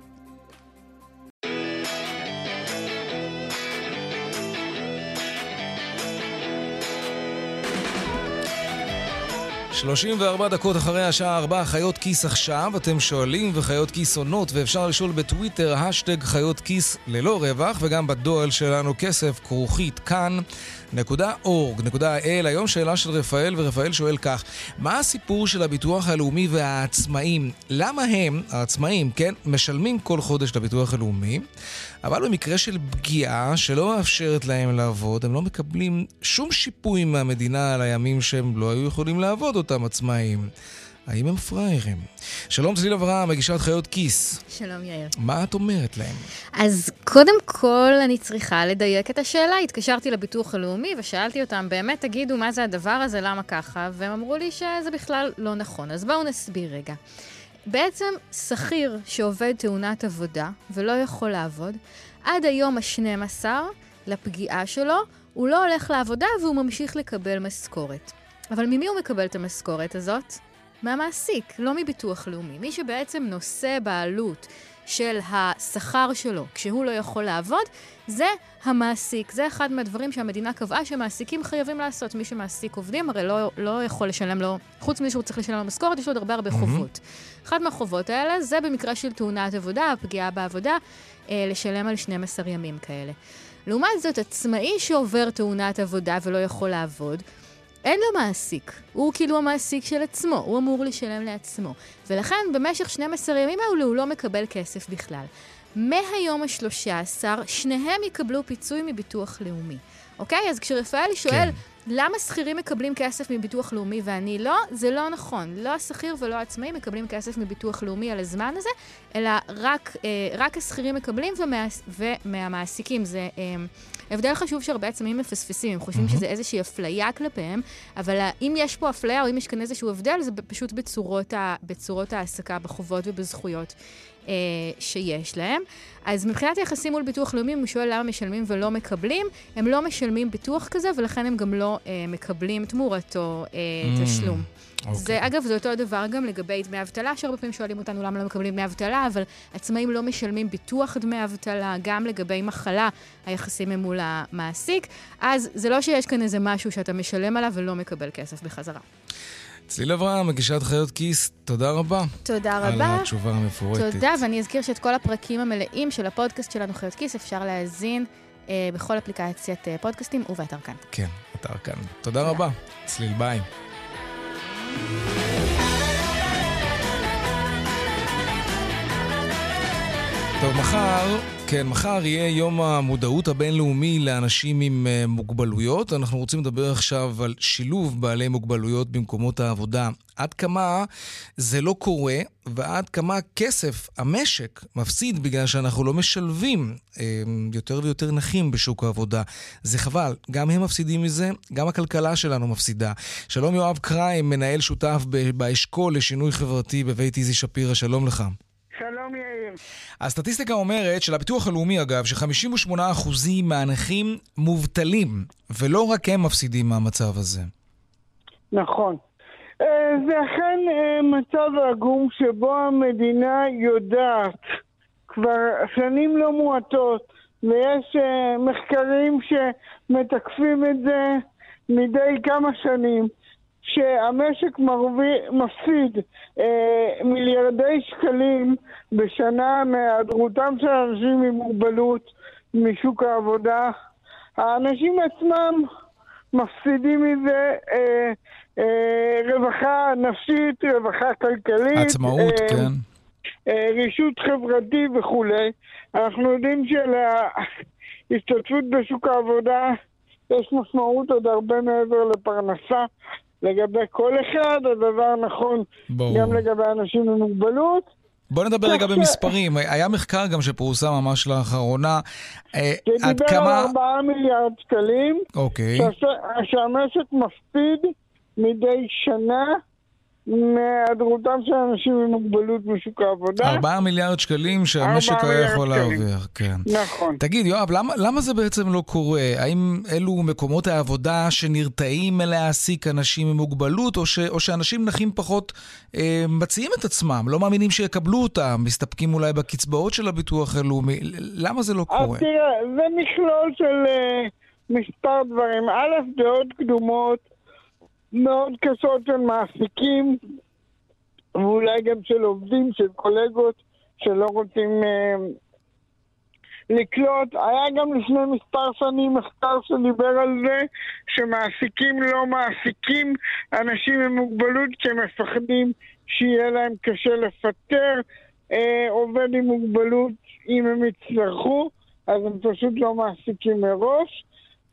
34 דקות אחרי השעה 4, חיות כיס עכשיו. אתם שואלים וחיות כיס עונות, ואפשר לשאול בטוויטר, השטג חיות כיס ללא רווח, וגם בדואל שלנו כסף כרוכית כאן. נקודה אורג, נקודה אל. היום שאלה של רפאל, ורפאל שואל כך: מה הסיפור של הביטוח הלאומי והעצמאים? למה הם, העצמאים, כן, משלמים כל חודש לביטוח הלאומי, אבל במקרה של פגיעה שלא מאפשרת להם לעבוד, הם לא מקבלים שום שיפוי מהמדינה על הימים שהם לא היו יכולים לעבוד, אותם עצמאים. האם הם פראיירים? שלום צליל אברהם, מגישת חיות כיס. שלום יאיר. מה את אומרת להם? אז קודם כל אני צריכה לדייק את השאלה. התקשרתי לביטוח הלאומי ושאלתי אותם, באמת תגידו מה זה הדבר הזה, למה ככה? והם אמרו לי שזה בכלל לא נכון. אז בואו נסביר רגע. בעצם שכיר שעובד תאונת עבודה ולא יכול לעבוד, עד היום ה-12 לפגיעה שלו, הוא לא הולך לעבודה והוא ממשיך לקבל משכורת. אבל ממי הוא מקבל את המשכורת הזאת? מהמעסיק, לא מביטוח לאומי. מי שבעצם נושא בעלות של השכר שלו כשהוא לא יכול לעבוד, זה המעסיק. זה אחד מהדברים שהמדינה קבעה שמעסיקים חייבים לעשות. מי שמעסיק עובדים הרי לא, לא יכול לשלם לו, חוץ מזה שהוא צריך לשלם לו משכורת, יש לו עוד הרבה הרבה mm-hmm. אחד מהחובות האלה זה במקרה של תאונת עבודה, פגיעה בעבודה, אה, לשלם על 12 ימים כאלה. לעומת זאת, עצמאי שעובר תאונת עבודה ולא יכול לעבוד, אין לו מעסיק. הוא כאילו המעסיק של עצמו, הוא אמור לשלם לעצמו. ולכן במשך 12 ימים האלו הוא לא מקבל כסף בכלל. מהיום ה-13, שניהם יקבלו פיצוי מביטוח לאומי. אוקיי? אז כשרפאלי שואל, כן. למה שכירים מקבלים כסף מביטוח לאומי ואני לא? זה לא נכון. לא השכיר ולא העצמאים מקבלים כסף מביטוח לאומי על הזמן הזה, אלא רק, אה, רק השכירים מקבלים ומה, ומהמעסיקים. זה אה, הבדל חשוב שהרבה עצמאים מפספסים, הם חושבים mm-hmm. שזה איזושהי אפליה כלפיהם, אבל אם יש פה אפליה או אם יש כאן איזשהו הבדל, זה פשוט בצורות, ה, בצורות ההעסקה, בחובות ובזכויות. אה, שיש להם. אז מבחינת היחסים מול ביטוח לאומי, הוא שואל למה משלמים ולא מקבלים, הם לא משלמים ביטוח כזה, ולכן הם גם לא אה, מקבלים תמורתו אה, mm. תשלום. Okay. זה, אוקיי. אגב, זה אותו הדבר גם לגבי דמי אבטלה, שהרבה פעמים שואלים אותנו למה לא מקבלים דמי אבטלה, אבל עצמאים לא משלמים ביטוח דמי אבטלה, גם לגבי מחלה, היחסים הם מול המעסיק. אז זה לא שיש כאן איזה משהו שאתה משלם עליו ולא מקבל כסף בחזרה. צליל אברהם, מגישת חיות כיס, תודה רבה. תודה רבה. על התשובה המפורטת. תודה, ואני אזכיר שאת כל הפרקים המלאים של הפודקאסט שלנו, חיות כיס, אפשר להאזין אה, בכל אפליקציית אה, פודקאסטים ובאתר כאן. כן, אתר כאן. תודה, תודה. רבה. צליל ביי. טוב, מחר, כן, מחר יהיה יום המודעות הבינלאומי לאנשים עם uh, מוגבלויות. אנחנו רוצים לדבר עכשיו על שילוב בעלי מוגבלויות במקומות העבודה. עד כמה זה לא קורה, ועד כמה כסף המשק מפסיד בגלל שאנחנו לא משלבים uh, יותר ויותר נכים בשוק העבודה. זה חבל, גם הם מפסידים מזה, גם הכלכלה שלנו מפסידה. שלום יואב קריים, מנהל שותף באשכול לשינוי חברתי בבית איזי שפירא, שלום לך. שלום יאיר. הסטטיסטיקה אומרת, של הביטוח הלאומי אגב, ש-58% מהנכים מובטלים, ולא רק הם מפסידים מהמצב הזה. נכון. אה, זה אכן אה, מצב עגום שבו המדינה יודעת כבר שנים לא מועטות ויש uh, מחקרים שמתקפים את זה מדי כמה שנים, שהמשק מרובי, מפסיד אה, מיליארדי שקלים בשנה מהיעדרותם של אנשים עם מוגבלות משוק העבודה. האנשים עצמם מפסידים מזה אה, אה, רווחה נפשית, רווחה כלכלית. עצמאות, אה, כן. אה, רישות חברתי וכולי. אנחנו יודעים שלהשתתפות בשוק העבודה יש משמעות עוד הרבה מעבר לפרנסה. לגבי כל אחד, הדבר נכון ברור. גם לגבי אנשים עם מוגבלות. בוא נדבר רגע במספרים. היה מחקר גם שפורסם ממש לאחרונה. אה, עד כמה... שדיבר על 4 מיליארד שקלים. אוקיי. שהמשק מפסיד מדי שנה מהיעדרותם של אנשים עם מוגבלות בשוק העבודה. ארבעה מיליארד שקלים שהמשק היה יכול להרוויח, כן. נכון. תגיד, יואב, למה, למה זה בעצם לא קורה? האם אלו מקומות העבודה שנרתעים מלהעסיק אנשים עם מוגבלות, או, ש, או שאנשים נכים פחות אה, מציעים את עצמם, לא מאמינים שיקבלו אותם, מסתפקים אולי בקצבאות של הביטוח הלאומי? למה זה לא קורה? אז תראה, זה מכלול של אה, מספר דברים. א', דעות קדומות. מאוד קשות של מעסיקים, ואולי גם של עובדים, של קולגות, שלא רוצים אה, לקלוט. היה גם לפני מספר שנים מחקר שדיבר על זה שמעסיקים לא מעסיקים אנשים עם מוגבלות כי הם מפחדים שיהיה להם קשה לפטר אה, עובד עם מוגבלות אם הם יצטרכו, אז הם פשוט לא מעסיקים מראש.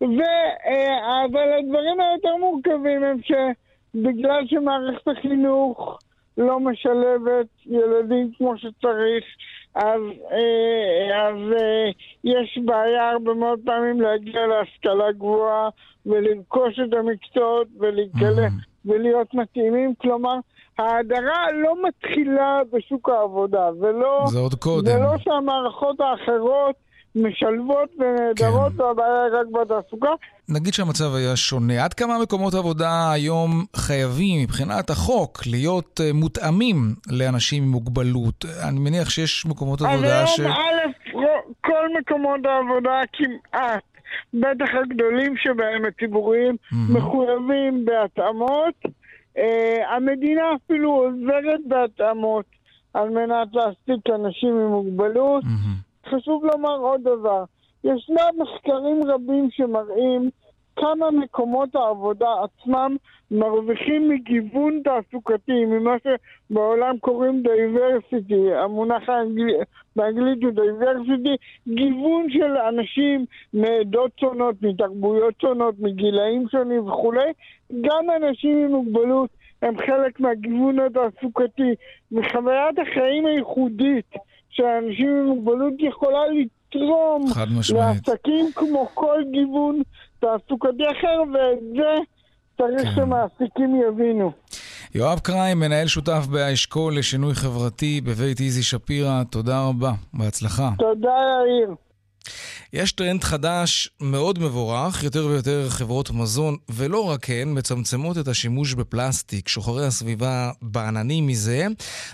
ו... אה, אבל הדברים היותר מורכבים הם שבגלל שמערכת החינוך לא משלבת ילדים כמו שצריך, אז, אה, אז אה, יש בעיה הרבה מאוד פעמים להגיע להשכלה גבוהה ולרכוש את המקצועות ולהיקלט ולהיות מתאימים. כלומר, ההדרה לא מתחילה בשוק העבודה, ולא... זה עוד קודם. זה לא שהמערכות האחרות משלבות ונהדרות, כן. והבעיה רק בתעסוקה. נגיד שהמצב היה שונה. עד כמה מקומות עבודה היום חייבים, מבחינת החוק, להיות uh, מותאמים לאנשים עם מוגבלות? אני מניח שיש מקומות עבודה ש... היום, א', כל מקומות העבודה כמעט, בטח הגדולים שבהם, הציבוריים, mm-hmm. מחויבים בהתאמות. Uh, המדינה אפילו עוזרת בהתאמות על מנת להעסיק אנשים עם מוגבלות. Mm-hmm. חשוב לומר עוד דבר, ישנם מחקרים רבים שמראים כמה מקומות העבודה עצמם מרוויחים מגיוון תעסוקתי, ממה שבעולם קוראים דייברסיטי, המונח האנגלי, באנגלית הוא דייברסיטי, גיוון של אנשים מעדות שונות, מתרבויות שונות, מגילאים שונים וכולי, גם אנשים עם מוגבלות הם חלק מהגיוון התעסוקתי, מחוויית החיים הייחודית שאנשים עם מוגבלות יכולה לתרום לעסקים כמו כל גיוון תעסוקתי אחר, ואת זה צריך כן. שמעסיקים יבינו. יואב קריים, מנהל שותף באשכול לשינוי חברתי בבית איזי שפירא, תודה רבה, בהצלחה. תודה, יאיר. יש טרנד חדש מאוד מבורך, יותר ויותר חברות מזון, ולא רק הן, מצמצמות את השימוש בפלסטיק. שוחרי הסביבה נהנים מזה,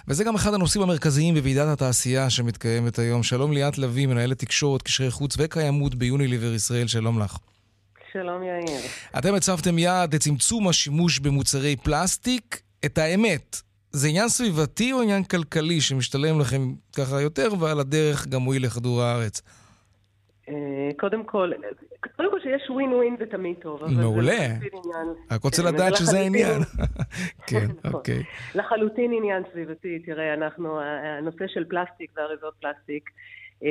וזה גם אחד הנושאים המרכזיים בוועידת התעשייה שמתקיימת היום. שלום ליאת לביא, מנהלת תקשורת, קשרי חוץ וקיימות ביוניליבר ישראל, שלום לך. שלום יאיר. אתם הצבתם יעד לצמצום השימוש במוצרי פלסטיק. את האמת, זה עניין סביבתי או עניין כלכלי שמשתלם לכם ככה יותר, ועל הדרך גם מועיל לכדור הארץ? אה, קודם כל, קודם כל שיש ווין ווין זה תמיד טוב. מעולה. רק רוצה כן, לדעת שזה העניין. כן, נכון. אוקיי. לחלוטין עניין סביבתי. תראה, אנחנו, הנושא של פלסטיק ואריזות פלסטיק, אה,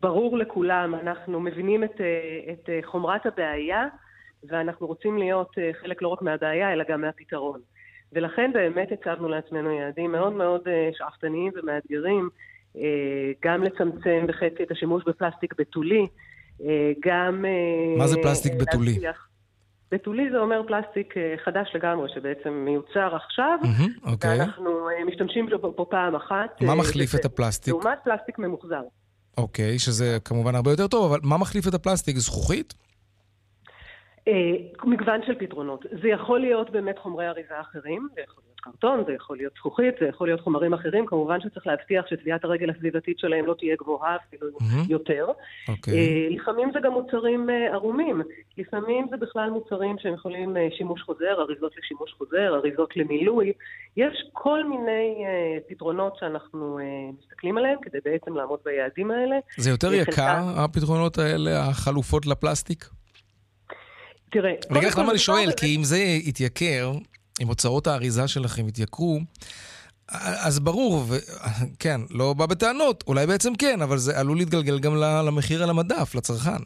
ברור לכולם, אנחנו מבינים את, אה, את חומרת הבעיה, ואנחנו רוצים להיות חלק לא רק מהבעיה, אלא גם מהפתרון. ולכן באמת הצבנו לעצמנו יעדים מאוד מאוד שאפתניים ומאתגרים. אה, גם לצמצם בחצי את השימוש בפלסטיק בתולי, אה, גם... אה, מה זה פלסטיק בתולי? בתולי זה אומר פלסטיק חדש לגמרי, שבעצם מיוצר עכשיו, mm-hmm, okay. ואנחנו משתמשים בו פה פעם אחת. מה מחליף את הפלסטיק? לעומת פלסטיק ממוחזר. אוקיי, okay, שזה כמובן הרבה יותר טוב, אבל מה מחליף את הפלסטיק? זכוכית? מגוון של פתרונות. זה יכול להיות באמת חומרי אריזה אחרים, זה יכול קרטון, זה יכול להיות זכוכית, זה יכול להיות חומרים אחרים, כמובן שצריך להבטיח שטביעת הרגל הסביבתית שלהם לא תהיה גבוהה אפילו mm-hmm. יותר. Okay. אוקיי. Uh, לפעמים זה גם מוצרים uh, ערומים, לפעמים זה בכלל מוצרים שהם יכולים uh, שימוש חוזר, אריזות לשימוש חוזר, אריזות למילוי. יש כל מיני פתרונות שאנחנו מסתכלים עליהם כדי בעצם לעמוד ביעדים האלה. זה יותר יקר, הפתרונות האלה, החלופות לפלסטיק? תראה, לך למה אני שואל, כי אם זה יתייקר, אם הוצאות האריזה שלכם יתייקרו, אז ברור, ו... כן, לא בא בטענות, אולי בעצם כן, אבל זה עלול להתגלגל גם למחיר על המדף, לצרכן.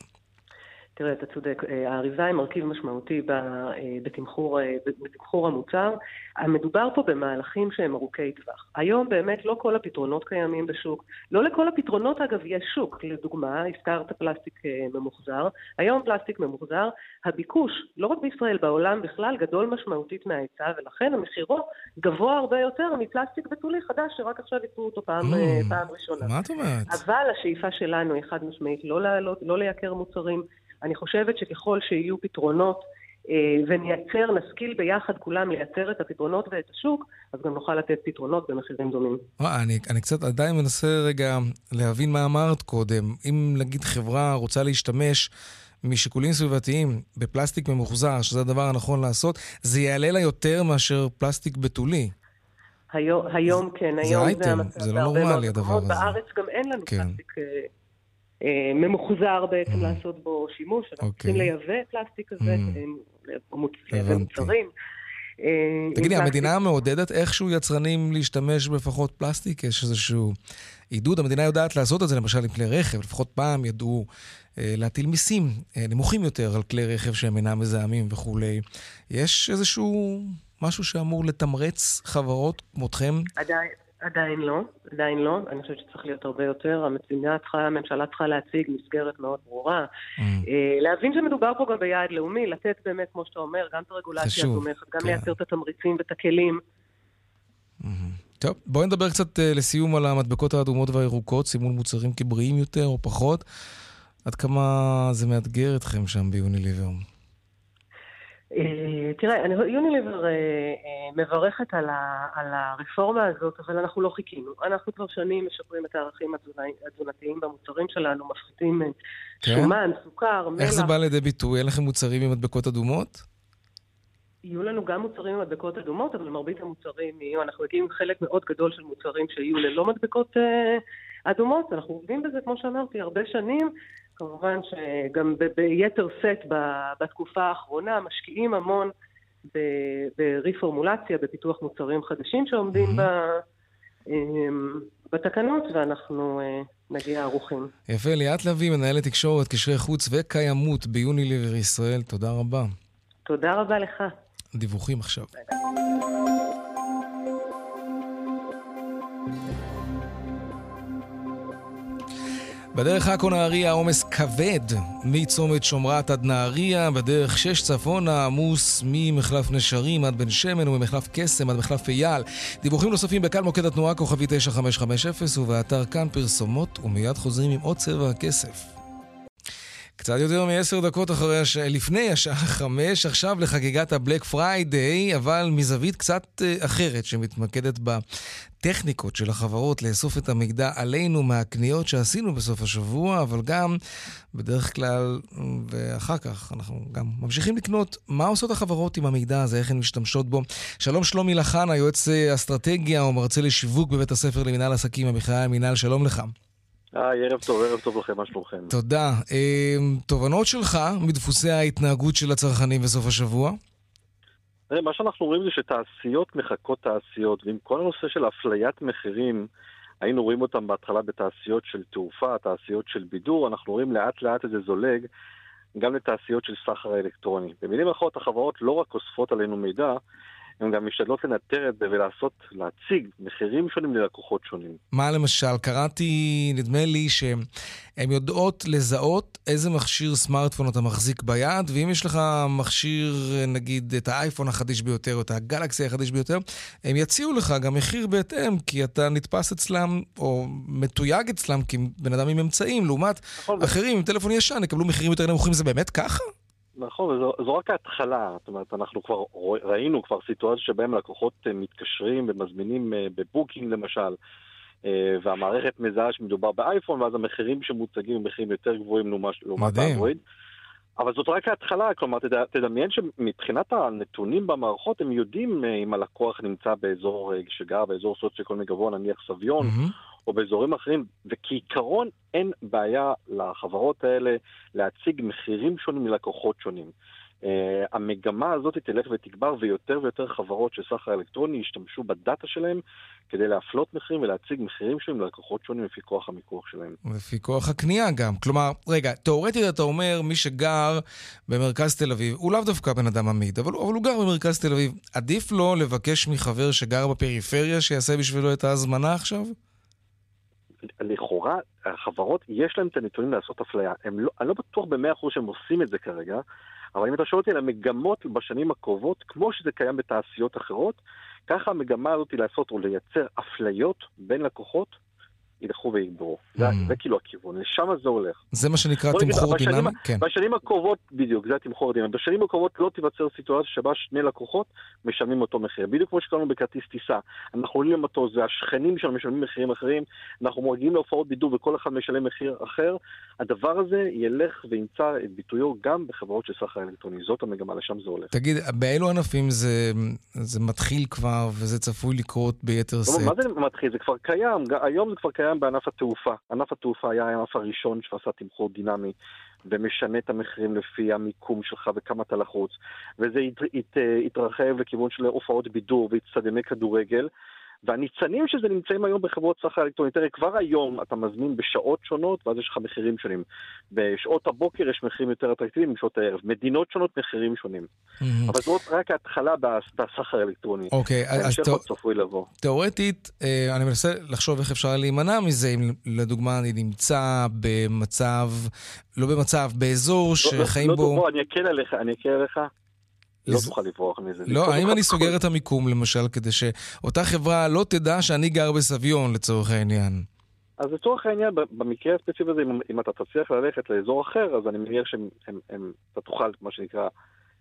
תראה, אתה צודק, אה, האריזה היא מרכיב משמעותי אה, בתמחור, אה, בתמחור המוצר. מדובר פה במהלכים שהם ארוכי טווח. היום באמת לא כל הפתרונות קיימים בשוק. לא לכל הפתרונות, אגב, יש שוק. לדוגמה, הזכרת פלסטיק ממוחזר. היום פלסטיק ממוחזר, הביקוש, לא רק בישראל, בעולם בכלל, גדול משמעותית מההיצע, ולכן המחירו גבוה הרבה יותר מפלסטיק בתולי חדש, שרק עכשיו ייצרו אותו פעם, mm, פעם ראשונה. מה את אומרת? אבל השאיפה שלנו היא חד משמעית לא, לא, לא לייקר מוצרים. אני חושבת שככל שיהיו פתרונות אה, ונייצר, נשכיל ביחד כולם לייצר את הפתרונות ואת השוק, אז גם נוכל לתת פתרונות במחירים דומים. אני, אני קצת עדיין מנסה רגע להבין מה אמרת קודם. אם נגיד חברה רוצה להשתמש משיקולים סביבתיים בפלסטיק ממוחזר, שזה הדבר הנכון לעשות, זה יעלה לה יותר מאשר פלסטיק בתולי. היום, היום כן, היום זה אייטם, זה, זה לא נורמלי הדבר הזה. בארץ גם אין לנו כן. פלסטיק אה, ממוחזר בעצם. לעשות בו שימוש, אנחנו אוקיי. צריכים לייבא פלסטיק כזה, mm. לייבא מוצרים. אה, תגידי, המדינה מעודדת איכשהו יצרנים להשתמש בפחות פלסטיק? יש איזשהו עידוד? המדינה יודעת לעשות את זה למשל עם כלי רכב, לפחות פעם ידעו אה, להטיל מיסים נמוכים יותר על כלי רכב שהם אינם מזהמים וכולי. יש איזשהו משהו שאמור לתמרץ חברות כמותכם? עדיין, עדיין לא, עדיין לא. אני חושבת שצריך להיות הרבה יותר. המדינה צריכה, הממשלה צריכה להציג מסגרת מאוד ברורה. Mm. אה, להבין שמדובר פה גם ביעד לאומי, לתת באמת, כמו שאתה אומר, גם את הרגולציה התומכת, גם כן. לייצר את התמריצים ואת הכלים. Mm-hmm. טוב, בואי נדבר קצת אה, לסיום על המדבקות האדומות והירוקות, סימון מוצרים כבריאים יותר או פחות. עד כמה זה מאתגר אתכם שם ביוניליבר? אה, תראה, יוניליבר אה, אה, מברכת על, הרפורמה הזאת, אבל אנחנו לא חיכינו. אנחנו כבר שנים משפרים את הערכים התזונתיים במוצרים שלנו, מפחיתים כן? שומן, סוכר, מלח. איך זה בא לידי ביטוי? אין לכם מוצרים עם מדבקות אדומות? יהיו לנו גם מוצרים עם מדבקות אדומות, אבל מרבית המוצרים יהיו, אנחנו מגיעים חלק מאוד גדול של מוצרים שיהיו ללא מדבקות אדומות. אנחנו עובדים בזה, כמו שאמרתי, הרבה שנים. כמובן שגם ביתר סט בתקופה האחרונה משקיעים המון ברפורמולציה, בפיתוח מוצרים חדשים שעומדים mm-hmm. בתקנות, ואנחנו אה, נגיע ערוכים. יפה, ליאת לביא, מנהלת תקשורת, קשרי חוץ וקיימות ביוניליבר ישראל, תודה רבה. תודה רבה לך. דיווחים עכשיו. ביי. בדרך עכו נהריה עומס כבד מצומת שומרת עד נהריה, בכביש שש צפונה עמוס ממחלף נשרים עד בן שמן וממחלף קסם עד מחלף אייל. דיווחים נוספים בקל מוקד התנועה כוכבי 9550 ובאתר כאן פרסומות ומיד חוזרים עם עוד צבע הכסף. קצת יותר מעשר דקות אחרי הש... לפני השעה חמש, עכשיו לחגיגת הבלק פריידיי, אבל מזווית קצת אה, אחרת, שמתמקדת בטכניקות של החברות לאסוף את המידע עלינו מהקניות שעשינו בסוף השבוע, אבל גם בדרך כלל, ואחר כך אנחנו גם ממשיכים לקנות מה עושות החברות עם המידע הזה, איך הן משתמשות בו. שלום שלומי לחנה, יועץ אה, אסטרטגיה ומרצה לשיווק בבית הספר למינהל עסקים במכללה המינהל, שלום לך. היי, ערב טוב, ערב טוב לכם, מה שלומכם? תודה. אמ, תובנות שלך מדפוסי ההתנהגות של הצרכנים בסוף השבוע? מה שאנחנו רואים זה שתעשיות מחכות תעשיות, ועם כל הנושא של אפליית מחירים, היינו רואים אותם בהתחלה בתעשיות של תעופה, תעשיות של בידור, אנחנו רואים לאט לאט את זה זולג גם לתעשיות של סחר האלקטרוני. במילים אחרות, החברות לא רק אוספות עלינו מידע, הן גם משתדלות לנטר את זה ולעשות, להציג מחירים שונים ללקוחות שונים. מה למשל? קראתי, נדמה לי שהן יודעות לזהות איזה מכשיר סמארטפון אתה מחזיק ביד, ואם יש לך מכשיר, נגיד, את האייפון החדיש ביותר, או את הגלקסי החדיש ביותר, הם יציעו לך גם מחיר בהתאם, כי אתה נתפס אצלם, או מתויג אצלם כבן אדם עם אמצעים, לעומת נכון. אחרים עם טלפון ישן יקבלו מחירים יותר נמוכים. זה באמת ככה? נכון, וזו, זו רק ההתחלה. זאת אומרת, אנחנו כבר ראינו כבר סיטואציה שבהם לקוחות אה, מתקשרים ומזמינים אה, בבוקינג למשל, אה, והמערכת מזהה שמדובר באייפון, ואז המחירים שמוצגים הם מחירים יותר גבוהים לעומת האנדרואיד. אבל זאת רק ההתחלה, כלומר, תד... תדמיין שמבחינת הנתונים במערכות, הם יודעים אם הלקוח נמצא באזור, שגר באזור סוציו-אקונומי גבוה, נניח סביון, mm-hmm. או באזורים אחרים, וכעיקרון אין בעיה לחברות האלה להציג מחירים שונים ללקוחות שונים. Uh, המגמה הזאת תלך ותגבר ויותר ויותר חברות של סחר אלקטרוני ישתמשו בדאטה שלהם כדי להפלות מחירים ולהציג מחירים שלהם ללקוחות שונים לפי כוח המיקוח שלהם. לפי כוח הקנייה גם. כלומר, רגע, תאורטית אתה אומר, מי שגר במרכז תל אביב, הוא לאו דווקא בן אדם עמיד, אבל, אבל הוא גר במרכז תל אביב. עדיף לו לבקש מחבר שגר בפריפריה שיעשה בשבילו את ההזמנה עכשיו? לכאורה, החברות, יש להם את הנתונים לעשות אפליה. לא, אני לא בטוח במאה אחוז שהם עושים את זה כרגע, אבל אם אתה שואל אותי על המגמות בשנים הקרובות, כמו שזה קיים בתעשיות אחרות, ככה המגמה הזאת היא לעשות או לייצר אפליות בין לקוחות ילכו ויגברו. Mm. זה, זה כאילו הכיוון, לשם זה הולך. זה מה שנקרא תמחור דינמי? כן. בשנים הקרובות, בדיוק, זה התמחור הדינמי. בשנים הקרובות לא תיווצר סיטואציה שבה שני לקוחות משלמים אותו מחיר. בדיוק כמו שקראנו בכרטיס טיסה. אנחנו עולים למטוס, והשכנים שלנו משלמים מחירים אחרים, אנחנו מגיעים להופעות בידור וכל אחד משלם מחיר אחר. הדבר הזה ילך וימצא את ביטויו גם בחברות של סחר אלקטרוני. זאת המגמה, לשם זה הולך. תגיד, באילו ענפים זה, זה מתחיל כבר וזה צפוי לקרות ביתר שאת? מה זה מתחיל? זה כבר קיים. היום זה כבר קיים בענף התעופה. ענף התעופה היה הענף הראשון שעשה תמחור דינמי ומשנה את המחירים לפי המיקום שלך וכמה אתה לחוץ. וזה הת, הת, התרחב לכיוון של הופעות בידור ואיצטדיוני כדורגל. והניצנים שזה נמצאים היום בחברות סחר אלקטרונית, תראה, כבר היום אתה מזמין בשעות שונות, ואז יש לך מחירים שונים. בשעות הבוקר יש מחירים יותר אטרקטיביים בשעות הערב. מדינות שונות, מחירים שונים. אבל זאת רק ההתחלה בסחר האלקטרוני. אוקיי, אז. תאורטית, אה, אני מנסה לחשוב איך אפשר להימנע מזה, אם לדוגמה אני נמצא במצב, לא במצב, באזור לא, שחיים לא, לא, בו... בוא, אני אקל עליך, אני אקל עליך. לא תוכל לברוח מזה. לא, האם אני סוגר את המיקום למשל, כדי שאותה חברה לא תדע שאני גר בסביון לצורך העניין? אז לצורך העניין, במקרה הספציפי הזה, אם אתה תצליח ללכת לאזור אחר, אז אני מניח שאתה תוכל, מה שנקרא,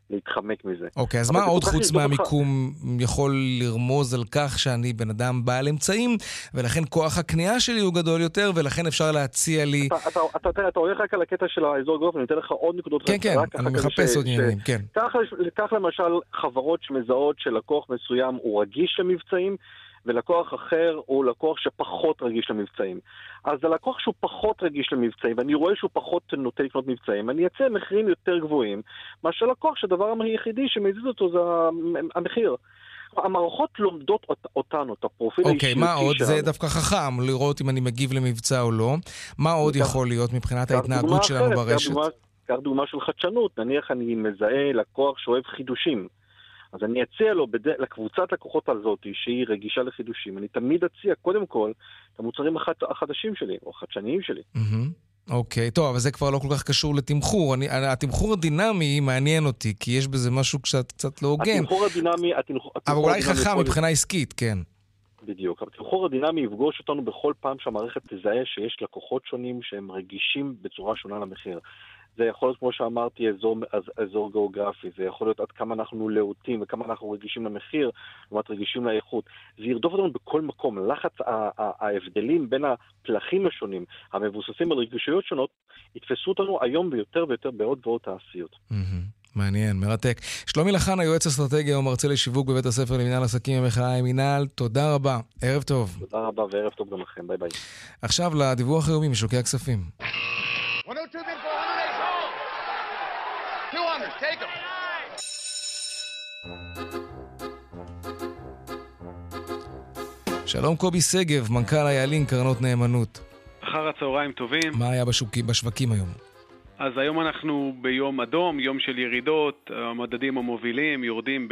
להתחמק מזה. אוקיי, אז מה עוד חוץ מהמיקום יכול לרמוז על כך שאני בן אדם בעל אמצעים, ולכן כוח הקנייה שלי הוא גדול יותר, ולכן אפשר להציע לי... אתה, אתה, אתה, אתה, אתה הולך רק על הקטע של האזור גרוף, אני אתן לך עוד נקודות. כן, כן, אני מחפש עוד עניינים, כן. קח למשל חברות שמזהות שלקוח מסוים הוא רגיש למבצעים, ולקוח אחר הוא לקוח שפחות רגיש למבצעים. אז הלקוח שהוא פחות רגיש למבצעים, ואני רואה שהוא פחות נוטה לקנות מבצעים, אני אצא מחירים יותר גבוהים, מאשר לקוח שהדבר היחידי שמזיז אותו זה המחיר. המערכות לומדות אותנו, את הפרופיל האישיותי שלנו. אוקיי, מה עוד? זה דווקא חכם, לראות אם אני מגיב למבצע או לא. מה עוד יכול להיות מבחינת ההתנהגות שלנו ברשת? קח דוגמה של חדשנות, נניח אני מזהה לקוח שאוהב חידושים. אז אני אציע לו, בד... לקבוצת לקוחות הזאת, שהיא רגישה לחידושים, אני תמיד אציע קודם כל את המוצרים החד... החדשים שלי, או החדשניים שלי. אוקיי, טוב, אבל זה כבר לא כל כך קשור לתמחור. אני, התמחור הדינמי מעניין אותי, כי יש בזה משהו קצת, קצת לא הוגן. התמחור הדינמי... התמחור, אבל אולי חכם מבחינה עסקית, כן. בדיוק. התמחור הדינמי יפגוש אותנו בכל פעם שהמערכת תזהה שיש לקוחות שונים שהם רגישים בצורה שונה למחיר. זה יכול להיות, כמו שאמרתי, אזור, אזור גיאוגרפי, זה יכול להיות עד כמה אנחנו להוטים וכמה אנחנו רגישים למחיר, לעומת רגישים לאיכות. זה ירדוף אותנו בכל מקום. לחץ ההבדלים בין הפלחים השונים, המבוססים על רגישויות שונות, יתפסו אותנו היום ביותר ויותר בעוד ועוד תעשיות. מעניין, מרתק. שלומי לחן, היועץ אסטרטגיה ומרצה לשיווק בבית הספר למנהל עסקים במחאה עם מנהל, תודה רבה, ערב טוב. תודה רבה וערב טוב גם לכם, ביי ביי. עכשיו לדיווח היומי משוקי הכספים. 200, שלום קובי שגב, מנכ"ל היעלין, קרנות נאמנות. אחר הצהריים טובים. מה היה בשוקים, בשווקים היום? אז היום אנחנו ביום אדום, יום של ירידות, המדדים המובילים יורדים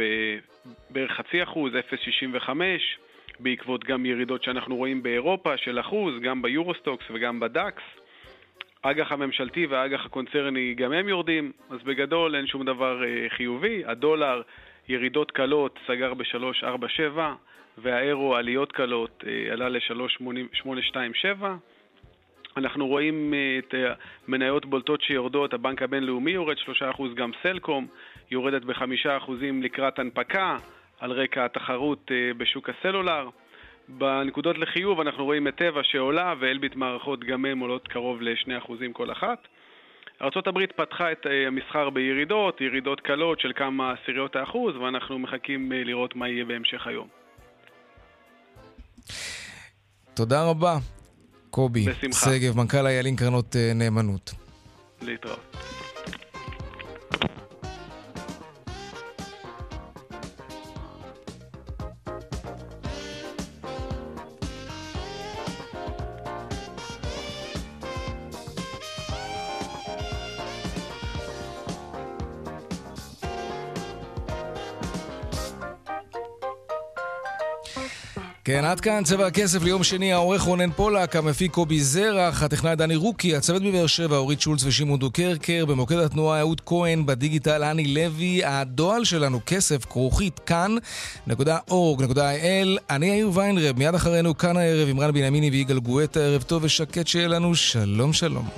בערך חצי אחוז, 0.65, בעקבות גם ירידות שאנחנו רואים באירופה של אחוז, גם ביורוסטוקס וגם בדקס. האג"ח הממשלתי והאג"ח הקונצרני גם הם יורדים, אז בגדול אין שום דבר אה, חיובי. הדולר, ירידות קלות, סגר ב-3.47, והאירו, עליות קלות, אה, עלה ל-3.827. אנחנו רואים את מניות בולטות שיורדות, הבנק הבינלאומי יורד 3%, גם סלקום יורדת ב-5% לקראת הנפקה על רקע התחרות בשוק הסלולר. בנקודות לחיוב אנחנו רואים את טבע שעולה ואלביט מערכות גם הן עולות קרוב ל-2% כל אחת. ארה"ב פתחה את אה, המסחר בירידות, ירידות קלות של כמה עשיריות האחוז, ואנחנו מחכים אה, לראות מה יהיה בהמשך היום. תודה רבה, קובי. בשמחה. שגב, מנכ"ל איילים קרנות אה, נאמנות. להתראות. כן, עד כאן צבע הכסף ליום שני, העורך רונן פולק, המפיק קובי זרח, הטכנאי דני רוקי, הצוות בבאר שבע, אורית שולץ ושמעון דוקרקר, במוקד התנועה אהוד כהן, בדיגיטל אני לוי, הדואל שלנו כסף כרוכית כאן.org.il, אני יאיר ויינרב, מיד אחרינו כאן הערב עם רן בנימיני ויגאל גואטה, ערב טוב ושקט שיהיה לנו, שלום שלום.